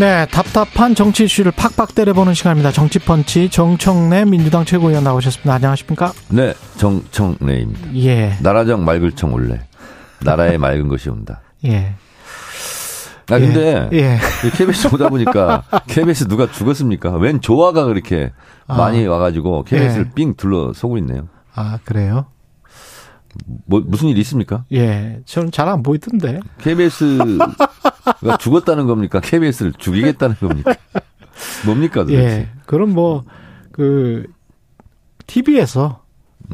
네, 답답한 정치 이슈를 팍팍 때려보는 시간입니다. 정치펀치 정청래 민주당 최고위원 나오셨습니다. 안녕하십니까? 네, 정청래입니다. 예. 나라정 맑을 청 올래. 나라에 맑은 것이 온다. 예. 아 근데 예. 예. KBS 오다 보니까 KBS 누가 죽었습니까? 웬 조화가 그렇게 아. 많이 와가지고 KBS를 예. 삥 둘러서고 있네요. 아, 그래요? 뭐 무슨 일이 있습니까? 예. 저는 잘 안 보이던데. KBS 가 죽었다는 겁니까? KBS를 죽이겠다는 겁니까? 뭡니까 도대체? 예. 그럼 뭐, 그, TV에서,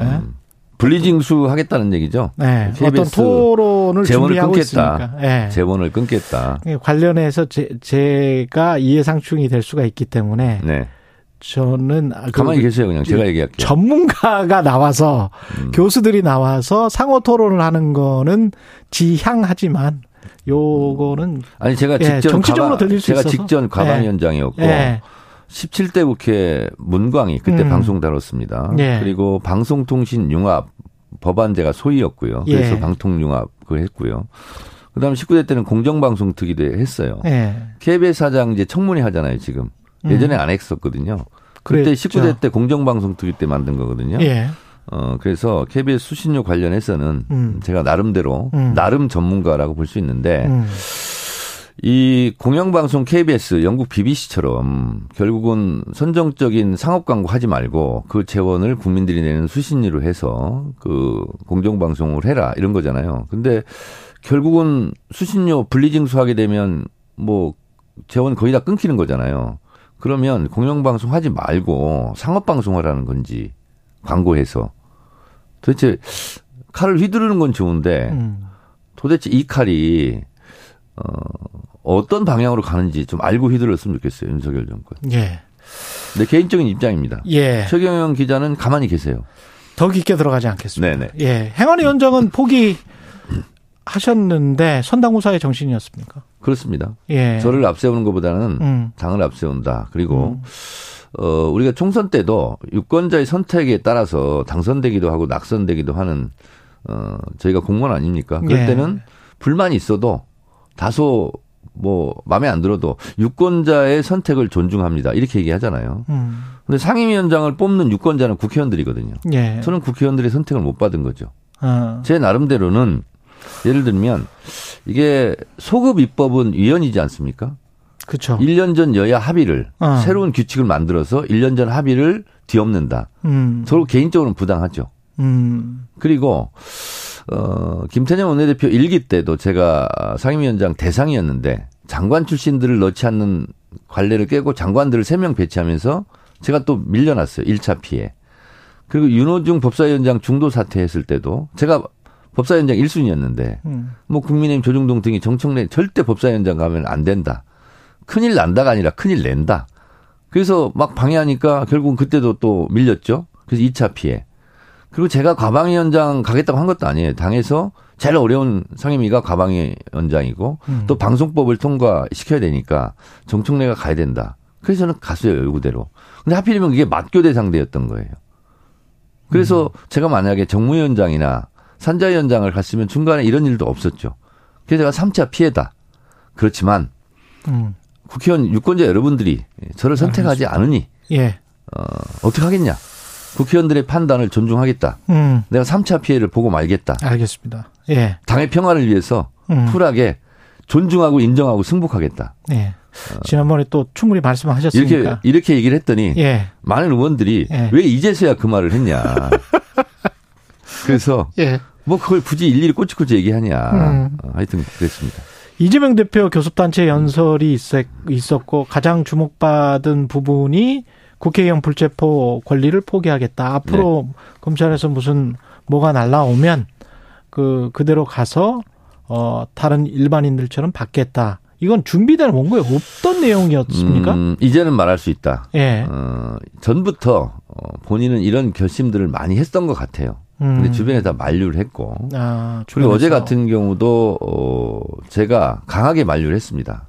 예. 음. 분리징수 하겠다는 얘기죠. 네. 어떤 토론을 재원을 끊겠다. 예. 재원을 끊겠다. 관련해서 제, 제가 이해상충이 될 수가 있기 때문에 네. 저는 그 가만히 계세요. 그냥 제가 얘기할게요. 전문가가 나와서 음. 교수들이 나와서 상호 토론을 하는 거는 지향하지만 요거는 아니 제가 예, 직전 정치적으로 과방, 들릴 수 제가 있어서. 직전 과방위원장이었고 예. 17대 국회 문광이 그때 음. 방송 다뤘습니다. 예. 그리고 방송통신 융합 법안제가 소위였고요. 그래서 예. 방통융합 그걸 했고요. 그다음에 19대 때는 공정방송 특위도 했어요. 예. KBS 사장 이제 청문회 하잖아요, 지금. 예전에 안 했었거든요. 그때 음. 그랬죠. 19대 때 공정방송 특위 때 만든 거거든요. 예. 어, 그래서 KBS 수신료 관련해서는 음. 제가 나름대로 음. 나름 전문가라고 볼 수 있는데 음. 이 공영방송 KBS, 영국 BBC처럼 결국은 선정적인 상업 광고 하지 말고 그 재원을 국민들이 내는 수신료로 해서 그 공정방송을 해라 이런 거잖아요. 근데 결국은 수신료 분리징수하게 되면 뭐 재원 거의 다 끊기는 거잖아요. 그러면 공영방송 하지 말고 상업방송 하라는 건지 광고해서 도대체 칼을 휘두르는 건 좋은데 음. 도대체 이 칼이 어, 어떤 방향으로 가는지 좀 알고 휘둘렀으면 좋겠어요. 윤석열 정권. 예. 내 개인적인 입장입니다. 예. 최경영 기자는 가만히 계세요. 더 깊게 들어가지 않겠습니다. 네네. 예. 행안위 원장은 포기 하셨는데 선당후사의 정신이었습니까? 그렇습니다. 예. 저를 앞세우는 것보다는 음. 당을 앞세운다. 그리고 어, 우리가 총선 때도 유권자의 선택에 따라서 당선되기도 하고 낙선되기도 하는 어, 저희가 공무원 아닙니까? 그럴 예. 때는 불만이 있어도 다소 뭐 마음에 안 들어도 유권자의 선택을 존중합니다. 이렇게 얘기하잖아요. 음. 근데 상임위원장을 뽑는 유권자는 국회의원들이거든요. 예. 저는 국회의원들의 선택을 못 받은 거죠. 어. 제 나름대로는 예를 들면 이게 소급 입법은 위헌이지 않습니까? 그렇죠. 1년 전 여야 합의를 어. 새로운 규칙을 만들어서 1년 전 합의를 뒤엎는다. 음. 저 개인적으로는 부당하죠. 음. 그리고 어 김태년 원내대표 일기 때도 제가 상임위원장 대상이었는데 장관 출신들을 넣지 않는 관례를 깨고 장관들을 3명 배치하면서 제가 또 밀려났어요. 1차 피해. 그리고 윤호중 법사위원장 중도 사퇴했을 때도 제가 법사위원장 1순위였는데 음. 뭐 국민의힘 조중동 등이 정청래 절대 법사위원장 가면 안 된다. 큰일 난다가 아니라 큰일 낸다. 그래서 막 방해하니까 결국은 그때도 또 밀렸죠. 그래서 2차 피해. 그리고 제가 과방위원장 가겠다고 한 것도 아니에요. 당에서 제일 어려운 상임위가 과방위원장이고 음. 또 방송법을 통과시켜야 되니까 정청래가 가야 된다. 그래서 저는 갔어요. 요구대로. 근데 하필이면 그게 맞교 대 상대였던 거예요. 그래서 제가 만약에 정무위원장이나 산자위원장을 갔으면 중간에 이런 일도 없었죠. 그래서 제가 3차 피해다. 그렇지만 음. 국회의원 유권자 여러분들이 저를 선택하지 않으니 예. 어, 어떻게 하겠냐. 국회의원들의 판단을 존중하겠다. 음. 내가 3차 피해를 보고 말겠다. 알겠습니다. 예. 당의 평화를 위해서 음. 쿨하게 존중하고 인정하고 승복하겠다. 예. 지난번에 또 충분히 말씀하셨으니까. 이렇게 이렇게 얘기를 했더니 예. 많은 의원들이 예. 왜 이제서야 그 말을 했냐. 그래서 예. 뭐 그걸 굳이 일일이 꼬치꼬치 얘기하냐. 음. 어, 하여튼 그랬습니다. 이재명 대표 교섭단체 연설이 있었- 있었고 가장 주목받은 부분이 국회의원 불체포 권리를 포기하겠다. 앞으로 검찰에서 무슨 뭐가 날라오면 그 그대로 가서 어 다른 일반인들처럼 받겠다. 이건 준비된 원고에 없던 내용이었습니까? 음, 이제는 말할 수 있다. 예. 어, 전부터 어, 본인은 이런 결심들을 많이 했던 것 같아요. 근데 음. 주변에 다 만류를 했고. 아, 그리고 어제. 같은 경우도 어, 제가 강하게 만류를 했습니다.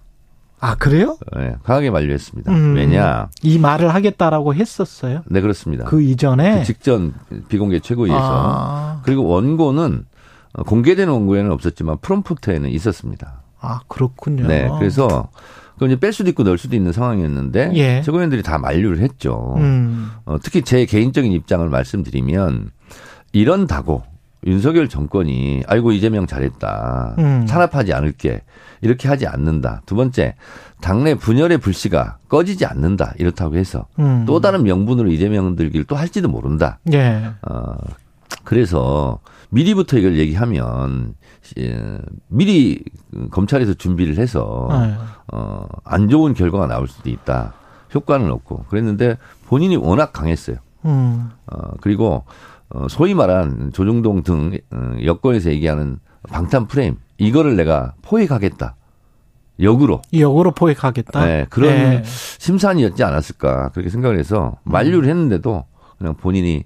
아 그래요? 예, 강하게 만류했습니다. 음. 왜냐? 이 말을 하겠다라고 했었어요. 네 그렇습니다. 그 이전에 그 직전 비공개 최고위에서 아, 그리고 원고는 어, 공개된 원고에는 없었지만 프롬프트에는 있었습니다. 아 그렇군요. 네, 그래서 그걸 이제 뺄 수도 있고 넣을 수도 있는 상황이었는데 예. 최고위원들이 다 만류를 했죠. 음, 어, 특히 제 개인적인 입장을 말씀드리면 이런다고 윤석열 정권이 아이고 이재명 잘했다 음. 탄압하지 않을게 이렇게 하지 않는다. 두 번째 당내 분열의 불씨가 꺼지지 않는다 이렇다고 해서 음. 또 다른 명분으로 이재명 들기를 또 할지도 모른다. 예. 어, 그래서 미리부터 이걸 얘기하면 예, 미리 검찰에서 준비를 해서 네. 어, 안 좋은 결과가 나올 수도 있다. 효과는 없고 그랬는데 본인이 워낙 강했어요. 음, 어, 그리고 어, 소위 말한 조중동 등 어, 여권에서 얘기하는 방탄 프레임 이거를 내가 포획하겠다. 역으로 역으로 포획하겠다. 네, 그런 예. 심산이었지 않았을까 그렇게 생각을 해서 만류를 했는데도 그냥 본인이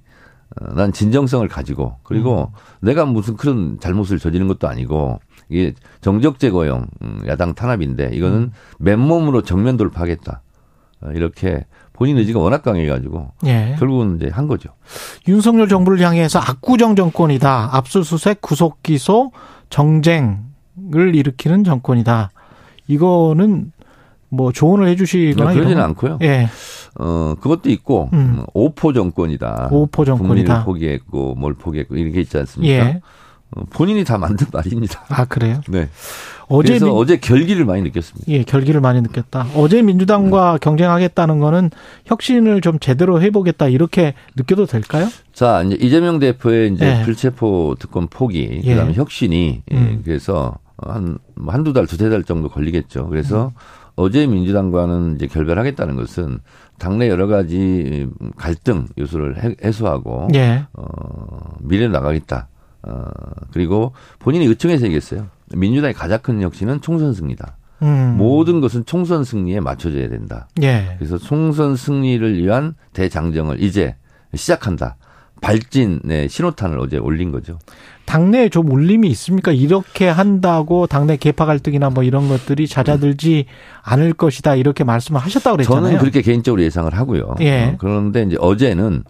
어, 난 진정성을 가지고 그리고 내가 무슨 그런 잘못을 저지른 것도 아니고 이게 정적 제거용 음, 야당 탄압인데 이거는 맨몸으로 정면 돌파하겠다 어, 이렇게 본인 의지가 워낙 강해가지고 예. 결국은 이제 한 거죠. 윤석열 정부를 향해서 압구정 정권이다. 압수수색, 구속 기소, 정쟁을 일으키는 정권이다. 이거는 뭐 조언을 해주시거나 그러지는 이런 않고요. 예. 어 그것도 있고 음. 음, 오포 정권이다. 오포 정권이다. 국민을 포기했고 뭘 포기했고 이렇게 있지 않습니까? 예. 어, 본인이 다 만든 말입니다. 아 그래요. 네. 어제 그래서 민, 어제 결기를 많이 느꼈습니다. 예 결기를 많이 느꼈다. 어제 민주당과 경쟁하겠다는 거는 혁신을 좀 제대로 해보겠다 이렇게 느껴도 될까요? 자, 이제 이재명 대표의 이제 예. 불체포 특권 포기, 예. 그다음에 혁신이 예, 음. 그래서 한 한두 달, 두세 달 정도 걸리겠죠. 그래서 어제 민주당과는 이제 결별하겠다는 것은 당내 여러 가지 갈등 요소를 해- 해소하고 예. 어, 미래로 나가겠다. 어, 그리고 본인이 의청해서 얘기했어요. 민주당의 가장 큰 혁신은 총선 승리다. 음. 모든 것은 총선 승리에 맞춰져야 된다. 예. 그래서 총선 승리를 위한 대장정을 이제 시작한다. 발진의 신호탄을 어제 올린 거죠. 당내에 좀 울림이 있습니까? 이렇게 한다고 당내 개파 갈등이나 뭐 이런 것들이 잦아들지 않을 것이다 이렇게 말씀을 하셨다고 그랬잖아요. 저는 그렇게 개인적으로 예상을 하고요. 예. 어, 그런데 이제 어제는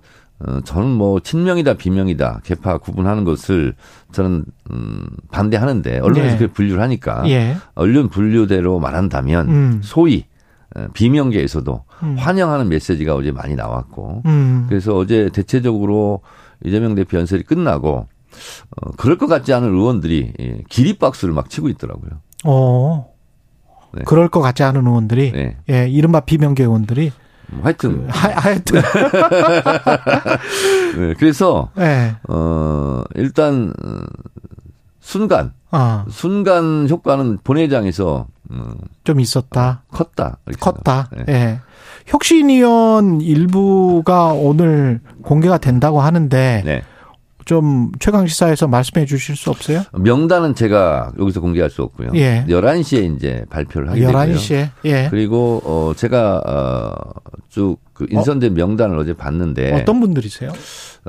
어, 저는 뭐 친명이다 비명이다 개파 구분하는 것을 저는 음, 반대하는데 언론에서 예. 그렇게 분류를 하니까 예. 언론 분류대로 말한다면 음. 소위 어, 비명계에서도 음. 환영하는 메시지가 어제 많이 나왔고 음. 그래서 어제 대체적으로 이재명 대표 연설이 끝나고 어, 그럴 것 같지 않은 의원들이 예, 기립박수를 막 치고 있더라고요. 어. 네. 그럴 것 같지 않은 의원들이 네. 예, 이른바 비명계 의원들이 뭐 하여튼 하, 하여튼 네, 그래서 예. 어 일단 어, 순간 아, 순간 효과는 본회의장에서 음, 좀 있었다. 컸다. 이렇게 컸다. 생각- 네. 예. 혁신위원 일부가 오늘 공개가 된다고 하는데 네. 좀 최강 시사에서 말씀해 주실 수 없어요? 명단은 제가 여기서 공개할 수 없고요. 예. 11시에 이제 발표를 하게 되고요. 11시에. 예. 그리고 어 제가 어쭉 그 인선된 명단을 어제 봤는데 어떤 분들이세요?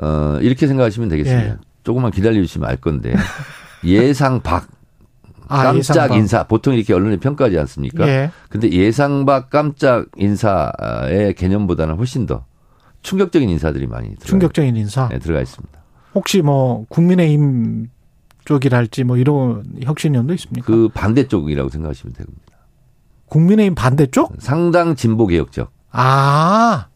어 이렇게 생각하시면 되겠습니다. 예. 조금만 기다려 주시면 알 건데 예상 밖 아, 깜짝 예상박. 인사 보통 이렇게 언론에 평가하지 않습니까? 예. 근데 예상 밖 깜짝 인사의 개념보다는 훨씬 더 충격적인 인사들이 많이 들어가, 충격적인 인사. 네, 들어가 있습니다. 혹시 뭐 국민의힘 쪽이랄지 뭐 이런 혁신위원도 있습니까? 그 반대쪽이라고 생각하시면 됩니다. 국민의힘 반대쪽? 상당 진보 개혁적. 아,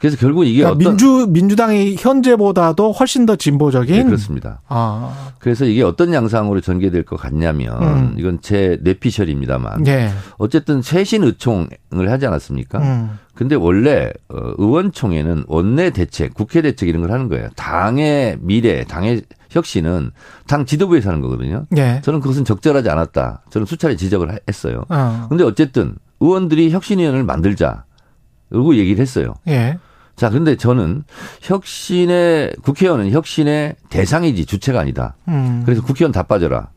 그래서 결국 이게 그러니까 어떤 민주 민주당이 현재보다도 훨씬 더 진보적인. 네, 그렇습니다. 아, 그래서 이게 어떤 양상으로 전개될 것 같냐면 음. 이건 제 뇌피셜입니다만 예. 어쨌든 최신 의총을 하지 않았습니까? 음. 근데 원래 어, 의원총회는 원내 대책, 국회 대책 이런 걸 하는 거예요. 당의 미래, 당의 혁신은 당 지도부에서 하는 거거든요. 예. 저는 그것은 적절하지 않았다. 저는 수차례 지적을 했어요. 어. 근데 어쨌든 의원들이 혁신위원회를 만들자. 그리고 얘기를 했어요. 예. 자, 근데 저는 혁신의 국회의원은 혁신의 대상이지 주체가 아니다. 음. 그래서 국회의원 다 빠져라.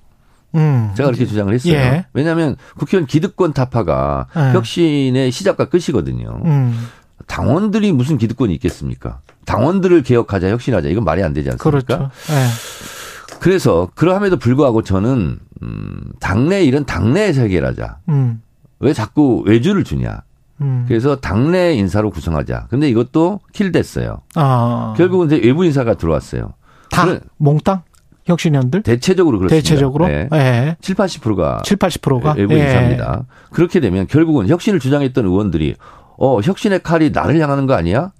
음. 제가 그렇게 주장을 했어요. 예. 왜냐하면 국회의원 기득권 타파가 예. 혁신의 시작과 끝이거든요. 음. 당원들이 무슨 기득권이 있겠습니까? 당원들을 개혁하자, 혁신하자. 이건 말이 안 되지 않습니까? 그렇죠. 예. 그래서 그러함에도 불구하고 저는 음, 당내 일은 당내에서 해결하자. 음. 왜 자꾸 외주를 주냐? 음. 그래서 당내 인사로 구성하자. 근데 이것도 킬됐어요. 아. 결국은 이제 외부 인사가 들어왔어요. 다 그래- 몽땅 혁신위원들 대체적으로 그렇습니다. 대체적으로 네. 예. 7, 80%가 7, 80%가 외부 인사입니다. 그렇게 되면 결국은 혁신을 주장했던 의원들이 어, 혁신의 칼이 나를 향하는 거 아니야?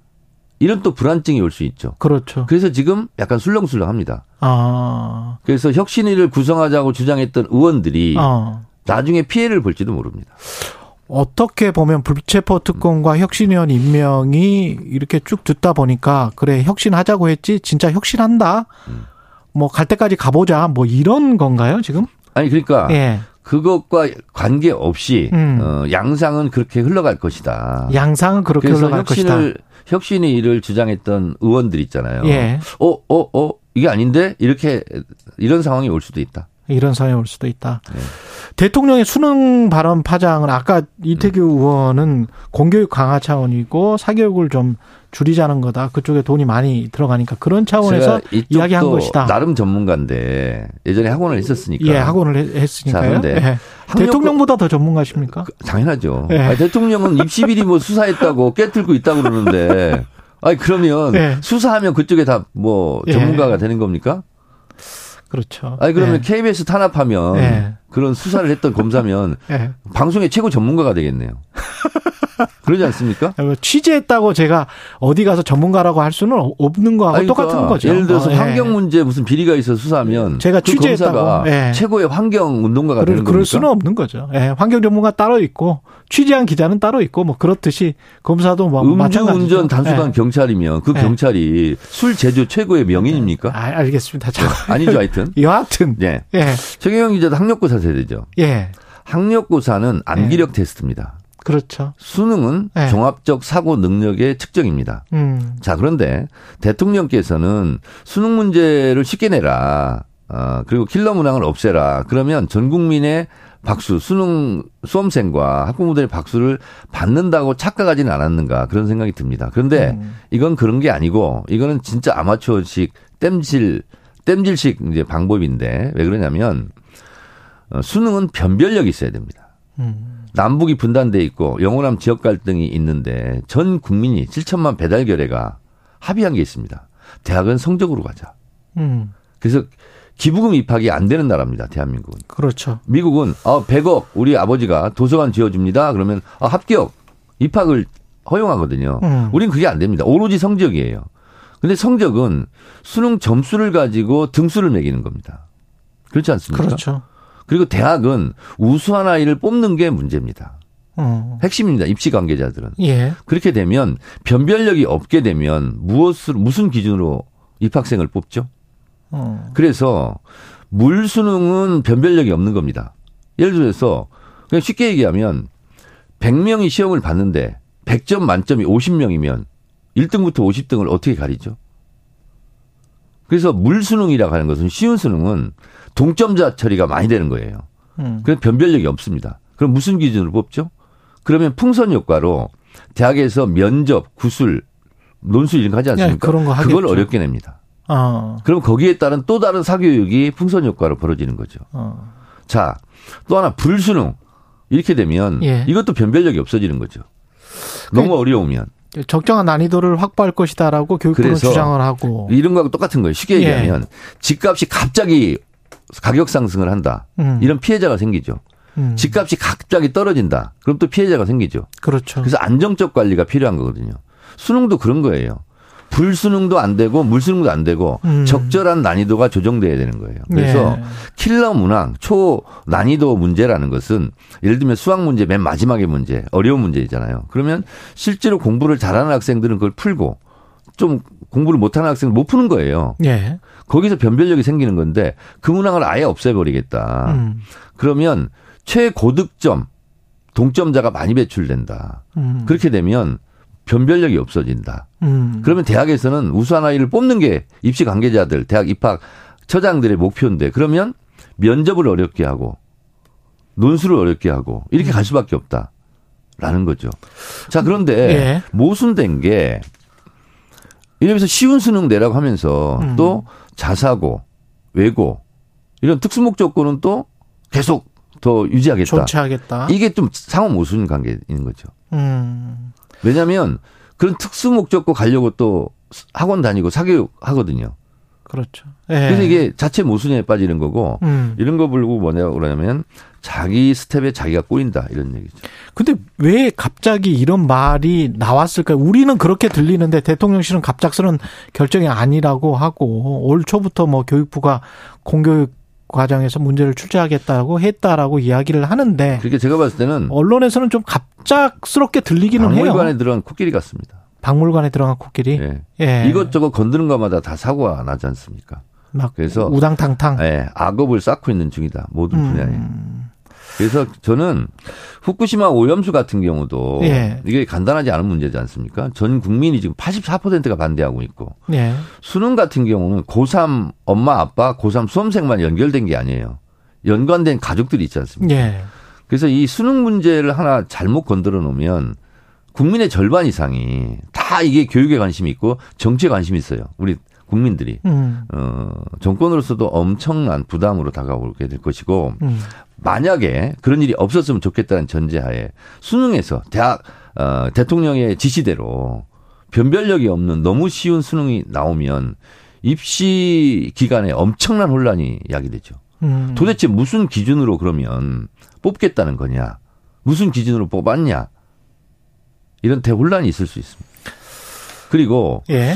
이런 또 불안증이 올 수 있죠. 그렇죠. 그래서 지금 약간 술렁술렁합니다. 아. 그래서 혁신위를 구성하자고 주장했던 의원들이 어. 나중에 피해를 볼지도 모릅니다. 어떻게 보면 불체포 특권과 혁신위원 임명이 이렇게 쭉 듣다 보니까 그래 혁신하자고 했지 진짜 혁신한다. 음. 뭐갈 때까지 가보자 뭐 이런 건가요 지금? 아니 그러니까 예. 그것과 관계 없이 음. 어, 양상은 그렇게 흘러갈 것이다. 양상은 그렇게 흘러갈 것이다. 혁신을 혁신위를 주장했던 의원들 있잖아요. 예. 어, 어, 어, 이게 아닌데 이렇게 이런 상황이 올 수도 있다. 이런 상황이 올 수도 있다. 네. 대통령의 수능 발언 파장은 아까 이태규 음. 의원은 공교육 강화 차원이고 사교육을 좀 줄이자는 거다. 그쪽에 돈이 많이 들어가니까 그런 차원에서 이야기한 것이다. 나름 전문가인데 예전에 학원을 했었으니까. 예, 학원을 했- 했으니까요. 자, 예. 대통령보다 더 전문가십니까? 그, 당연하죠. 예. 아니, 대통령은 입시비리 뭐 수사했다고 깨틀고 있다고 그러는데. 아니 그러면 예. 수사하면 그쪽에 다뭐 예. 전문가가 되는 겁니까? 그렇죠. 아니 그러면 예. KBS 탄압하면 예. 그런 수사를 했던 검사면 예. 방송의 최고 전문가가 되겠네요. 그러지 않습니까? 뭐 취재했다고 제가 어디 가서 전문가라고 할 수는 없는 거하고 아니, 똑같은 그러니까 거죠. 예를 들어서 어, 예. 환경 문제 무슨 비리가 있어 수사하면 제가 그 취재했다고. 예. 최고의 환경 운동가가 그럴, 되는 그럴 겁니까? 수는 없는 거죠. 예, 환경 전문가 따로 있고 취재한 기자는 따로 있고 뭐 그렇듯이 검사도 뭐 음주 마찬가지죠. 운전 단수간 예. 경찰이면 그 예. 경찰이 술 제조 최고의 명인입니까? 아, 알겠습니다. 자, 아니죠, 하여튼. 여하튼 예. 예, 최경영 기자도 학력고 사 세 대죠. 예, 학력고사는 암기력 테스트입니다. 그렇죠. 수능은 예. 종합적 사고 능력의 측정입니다. 음, 자, 그런데 대통령께서는 수능 문제를 쉽게 내라. 어, 그리고 킬러 문항을 없애라. 그러면 전 국민의 박수, 수능 수험생과 학부모들의 박수를 받는다고 착각하지는 않았는가 그런 생각이 듭니다. 그런데 음. 이건 그런 게 아니고 이거는 진짜 아마추어식 땜질 땜질식 이제 방법인데 왜 그러냐면 어, 수능은 변별력이 있어야 됩니다. 음, 남북이 분단돼 있고 영원한 지역 갈등이 있는데 전 국민이 7천만 배달 결례가 합의한 게 있습니다. 대학은 성적으로 가자. 음, 그래서 기부금 입학이 안 되는 나라입니다. 대한민국은. 그렇죠. 미국은 아 100억 우리 아버지가 도서관 지어줍니다. 그러면 아 합격 입학을 허용하거든요. 음. 우린 그게 안 됩니다. 오로지 성적이에요. 근데 성적은 수능 점수를 가지고 등수를 매기는 겁니다. 그렇지 않습니까? 그렇죠. 그리고 대학은 우수한 아이를 뽑는 게 문제입니다. 어, 핵심입니다. 입시 관계자들은. 예, 그렇게 되면 변별력이 없게 되면 무엇을 무슨 기준으로 입학생을 뽑죠? 어, 그래서 물 수능은 변별력이 없는 겁니다. 예를 들어서 그냥 쉽게 얘기하면 100명이 시험을 봤는데 100점 만점이 50명이면 1등부터 50등을 어떻게 가리죠? 그래서 물 수능이라고 하는 것은 쉬운 수능은 동점자 처리가 많이 되는 거예요. 음, 그래서 변별력이 없습니다. 그럼 무슨 기준으로 뽑죠? 그러면 풍선 효과로 대학에서 면접, 구술, 논술 이런 거 하지 않습니까? 예, 그런 거 그걸 하겠죠. 어렵게 냅니다. 어, 그럼 거기에 따른 또 다른 사교육이 풍선 효과로 벌어지는 거죠. 어, 자, 또 하나 불수능. 이렇게 되면 예. 이것도 변별력이 없어지는 거죠. 너무 어려우면. 적정한 난이도를 확보할 것이다라고 교육부는 주장을 하고, 이런 거하고 똑같은 거예요. 쉽게 예. 얘기하면 집값이 갑자기 가격 상승을 한다. 음, 이런 피해자가 생기죠. 음, 집값이 갑자기 떨어진다. 그럼 또 피해자가 생기죠. 그렇죠. 그래서 안정적 관리가 필요한 거거든요. 수능도 그런 거예요. 불수능도 안 되고 물수능도 안 되고 음. 적절한 난이도가 조정돼야 되는 거예요. 그래서 예. 킬러 문항 초 난이도 문제라는 것은 예를 들면 수학 문제 맨 마지막의 문제 어려운 문제이잖아요. 그러면 실제로 공부를 잘하는 학생들은 그걸 풀고 좀 공부를 못하는 학생은 못 푸는 거예요. 예, 거기서 변별력이 생기는 건데 그 문항을 아예 없애버리겠다. 음, 그러면 최고득점 동점자가 많이 배출된다. 음, 그렇게 되면 변별력이 없어진다. 음, 그러면 대학에서는 우수한 아이를 뽑는 게 입시 관계자들, 대학 입학 처장들의 목표인데 그러면 면접을 어렵게 하고 논술을 어렵게 하고 이렇게 갈 수밖에 없다 라는 거죠. 자 그런데 예. 모순된 게 이러면서 쉬운 수능 내라고 하면서 음. 또 자사고 외고 이런 특수목적고는 또 계속 더 유지하겠다. 존치하겠다. 이게 좀 상호 모순 관계인 거죠. 음. 왜냐하면 그런 특수 목적고 가려고 또 학원 다니고 사교육 하거든요. 그렇죠. 예. 그래서 이게 자체 모순에 빠지는 거고 음. 이런 거 보고 뭐냐고 그러냐면 자기 스텝에 자기가 꼬인다 이런 얘기죠. 근데 왜 갑자기 이런 말이 나왔을까요? 우리는 그렇게 들리는데 대통령실은 갑작스런 결정이 아니라고 하고 올 초부터 뭐 교육부가 공교육 과정에서 문제를 출제하겠다고 했다라고 이야기를 하는데 그렇게 제가 봤을 때는 언론에서는 좀 갑작스럽게 들리기는 박물관에 해요. 들어간 코끼리 같습니다. 박물관에 들어간 코끼리. 예. 예. 이것저것 건드는 것마다 다 사고가 나지 않습니까? 막 그래서 우당탕탕. 예, 악업을 쌓고 있는 중이다. 모든 분야에. 음. 그래서 저는 후쿠시마 오염수 같은 경우도 예. 이게 간단하지 않은 문제지 않습니까? 전 국민이 지금 84%가 반대하고 있고 예. 수능 같은 경우는 고3 엄마 아빠 고3 수험생만 연결된 게 아니에요. 연관된 가족들이 있지 않습니까? 예. 그래서 이 수능 문제를 하나 잘못 건드려 놓으면 국민의 절반 이상이 다 이게 교육에 관심이 있고 정치에 관심이 있어요. 우리 국민들이. 음. 어, 정권으로서도 엄청난 부담으로 다가오게 될 것이고 음. 만약에 그런 일이 없었으면 좋겠다는 전제하에 수능에서 대학 어, 대통령의 지시대로 변별력이 없는 너무 쉬운 수능이 나오면 입시 기간에 엄청난 혼란이 야기되죠. 음. 도대체 무슨 기준으로 그러면 뽑겠다는 거냐? 무슨 기준으로 뽑았냐? 이런 대혼란이 있을 수 있습니다. 그리고 예.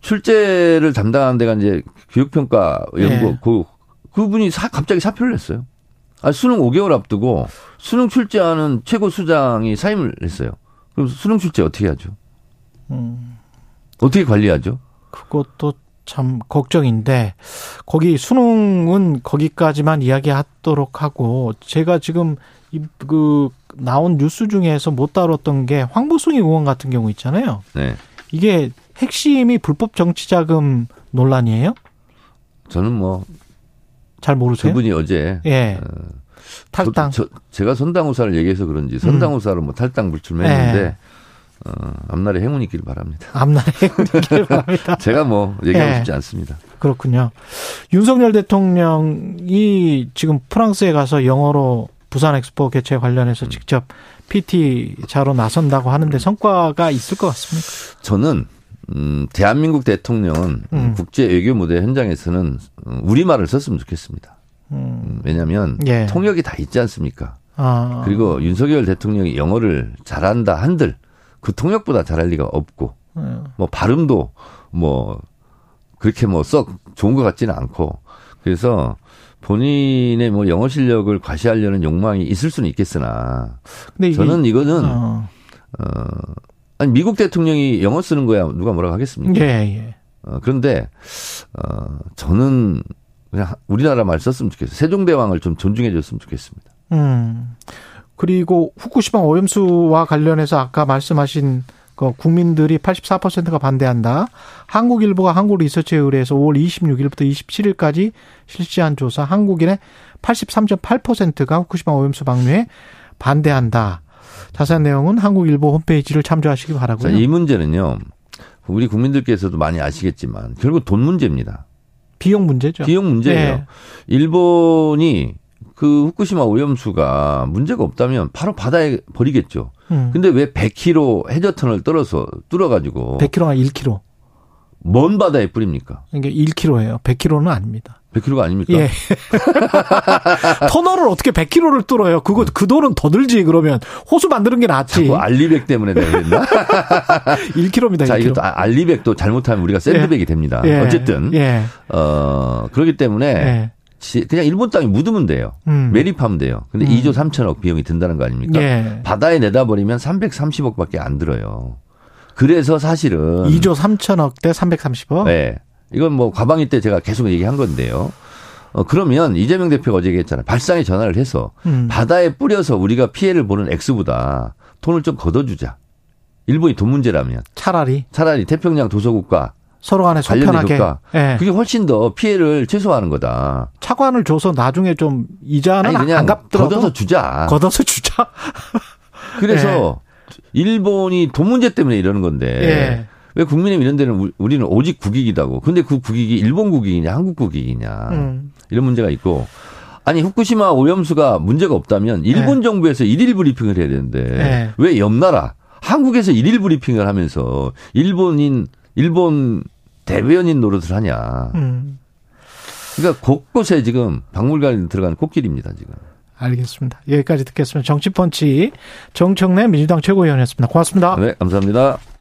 출제를 담당하는 데가 이제 교육평가 연구 네. 그 그분이 사, 갑자기 사표를 냈어요. 아, 수능 5개월 앞두고 수능 출제하는 최고 수장이 사임을 했어요. 그럼 수능 출제 어떻게 하죠? 음. 어떻게 관리하죠? 그것도 참 걱정인데 거기 수능은 거기까지만 이야기하도록 하고 제가 지금 이그 나온 뉴스 중에서 못 다뤘던 게 황보승 의원 같은 경우 있잖아요. 네. 이게 핵심이 불법 정치 자금 논란이에요? 저는 뭐 잘 모르세요? 그분이 어제 예. 탈당. 저, 저- 제가 선당우사를 얘기해서 그런지 선당우사를 뭐 탈당 불출했는데 네. 어, 앞날에 행운 있기를 바랍니다. 앞날에 있기를 바랍니다. 제가 뭐 얘기하고 네. 싶지 않습니다. 그렇군요. 윤석열 대통령이 지금 프랑스에 가서 영어로 부산 엑스포 개최 음. 관련해서 직접 PT자로 나선다고 하는데 성과가 있을 것 같습니까? 저는 음, 대한민국 대통령은 음. 국제 외교 무대 현장에서는 음, 우리 말을 썼으면 좋겠습니다. 음. 음, 왜냐하면 예. 통역이 다 있지 않습니까? 아. 그리고 윤석열 대통령이 영어를 잘한다 한들 그 통역보다 잘할 리가 없고 음. 뭐 발음도 뭐 그렇게 뭐 썩 좋은 것 같지는 않고 그래서 본인의 뭐 영어 실력을 과시하려는 욕망이 있을 수는 있겠으나 근데 저는 이거는 어. 어 아니 미국 대통령이 영어 쓰는 거야 누가 뭐라고 하겠습니까? 예, 예. 어 그런데 어 저는 그냥 우리나라 말 썼으면 좋겠어요. 세종대왕을 좀 존중해 줬으면 좋겠습니다. 음. 그리고 후쿠시마 오염수와 관련해서 아까 말씀하신 그 국민들이 84%가 반대한다. 한국일보가 한국 리서치에 의뢰해서 5월 26일부터 27일까지 실시한 조사 한국인의 83.8%가 후쿠시마 오염수 방류에 반대한다. 자세한 내용은 한국일보 홈페이지를 참조하시기 자, 바라고요. 이 문제는요. 우리 국민들께서도 많이 아시겠지만 결국 돈 문제입니다. 비용 문제죠. 비용 문제예요. 예. 일본이 그 후쿠시마 오염수가 문제가 없다면 바로 바다에 버리겠죠. 음. 근데 왜 100km 해저턴을 떨어서 뚫어가지고 100kg가 1kg. 먼 바다에 뿌립니까? 이게 1kg예요. 100kg는 아닙니다. 100km가 아닙니까? 예. 터널을 어떻게 100km를 뚫어요? 그거 그 돈은 더 들지 그러면 호수 만드는 게 낫지. 알리백 때문에 내가 그랬나? 1km입니다. 자, 1km. 이것도 아- 알리백도 잘못하면 우리가 샌드백이 됩니다. 예. 어쨌든 예. 어 그렇기 때문에 예. 지- 그냥 일본 땅에 묻으면 돼요. 음. 매립하면 돼요. 근데 음. 2조 3천억 비용이 든다는 거 아닙니까? 예. 바다에 내다 버리면 330억밖에 안 들어요. 그래서 사실은 2조 3천억 대 330억. 네. 이건 뭐 과방위 때 제가 계속 얘기한 건데요. 어 그러면 이재명 대표가 어제 얘기했잖아요. 발상에 전화를 해서 음. 바다에 뿌려서 우리가 피해를 보는 액수보다 돈을 좀 걷어주자. 일본이 돈 문제라면 차라리 차라리 태평양 도서국가 서로 간에 관련된. 효과. 예. 그게 훨씬 더 피해를 최소화하는 거다. 차관을 줘서 나중에 좀 이자는 아니 그냥 안 갚더라도 걷어서 주자. 걷어서 주자. 그래서 일본이 돈 문제 때문에 이러는 건데 예. 왜 국민의힘 이런 데는 우- 우리는 오직 국익이다고. 근데 그 국익이 일본 국익이냐 한국 국익이냐 음. 이런 문제가 있고 아니 후쿠시마 오염수가 문제가 없다면 일본 정부에서 일일 브리핑을 해야 되는데 네. 왜 옆나라 한국에서 일일 브리핑을 하면서 일본인 일본 대변인 노릇을 하냐. 음. 그러니까 곳곳에 지금 박물관에 들어가는 꽃길입니다 지금. 알겠습니다. 여기까지 듣겠습니다. 정치펀치 정청래 민주당 최고위원이었습니다. 고맙습니다. 네 감사합니다.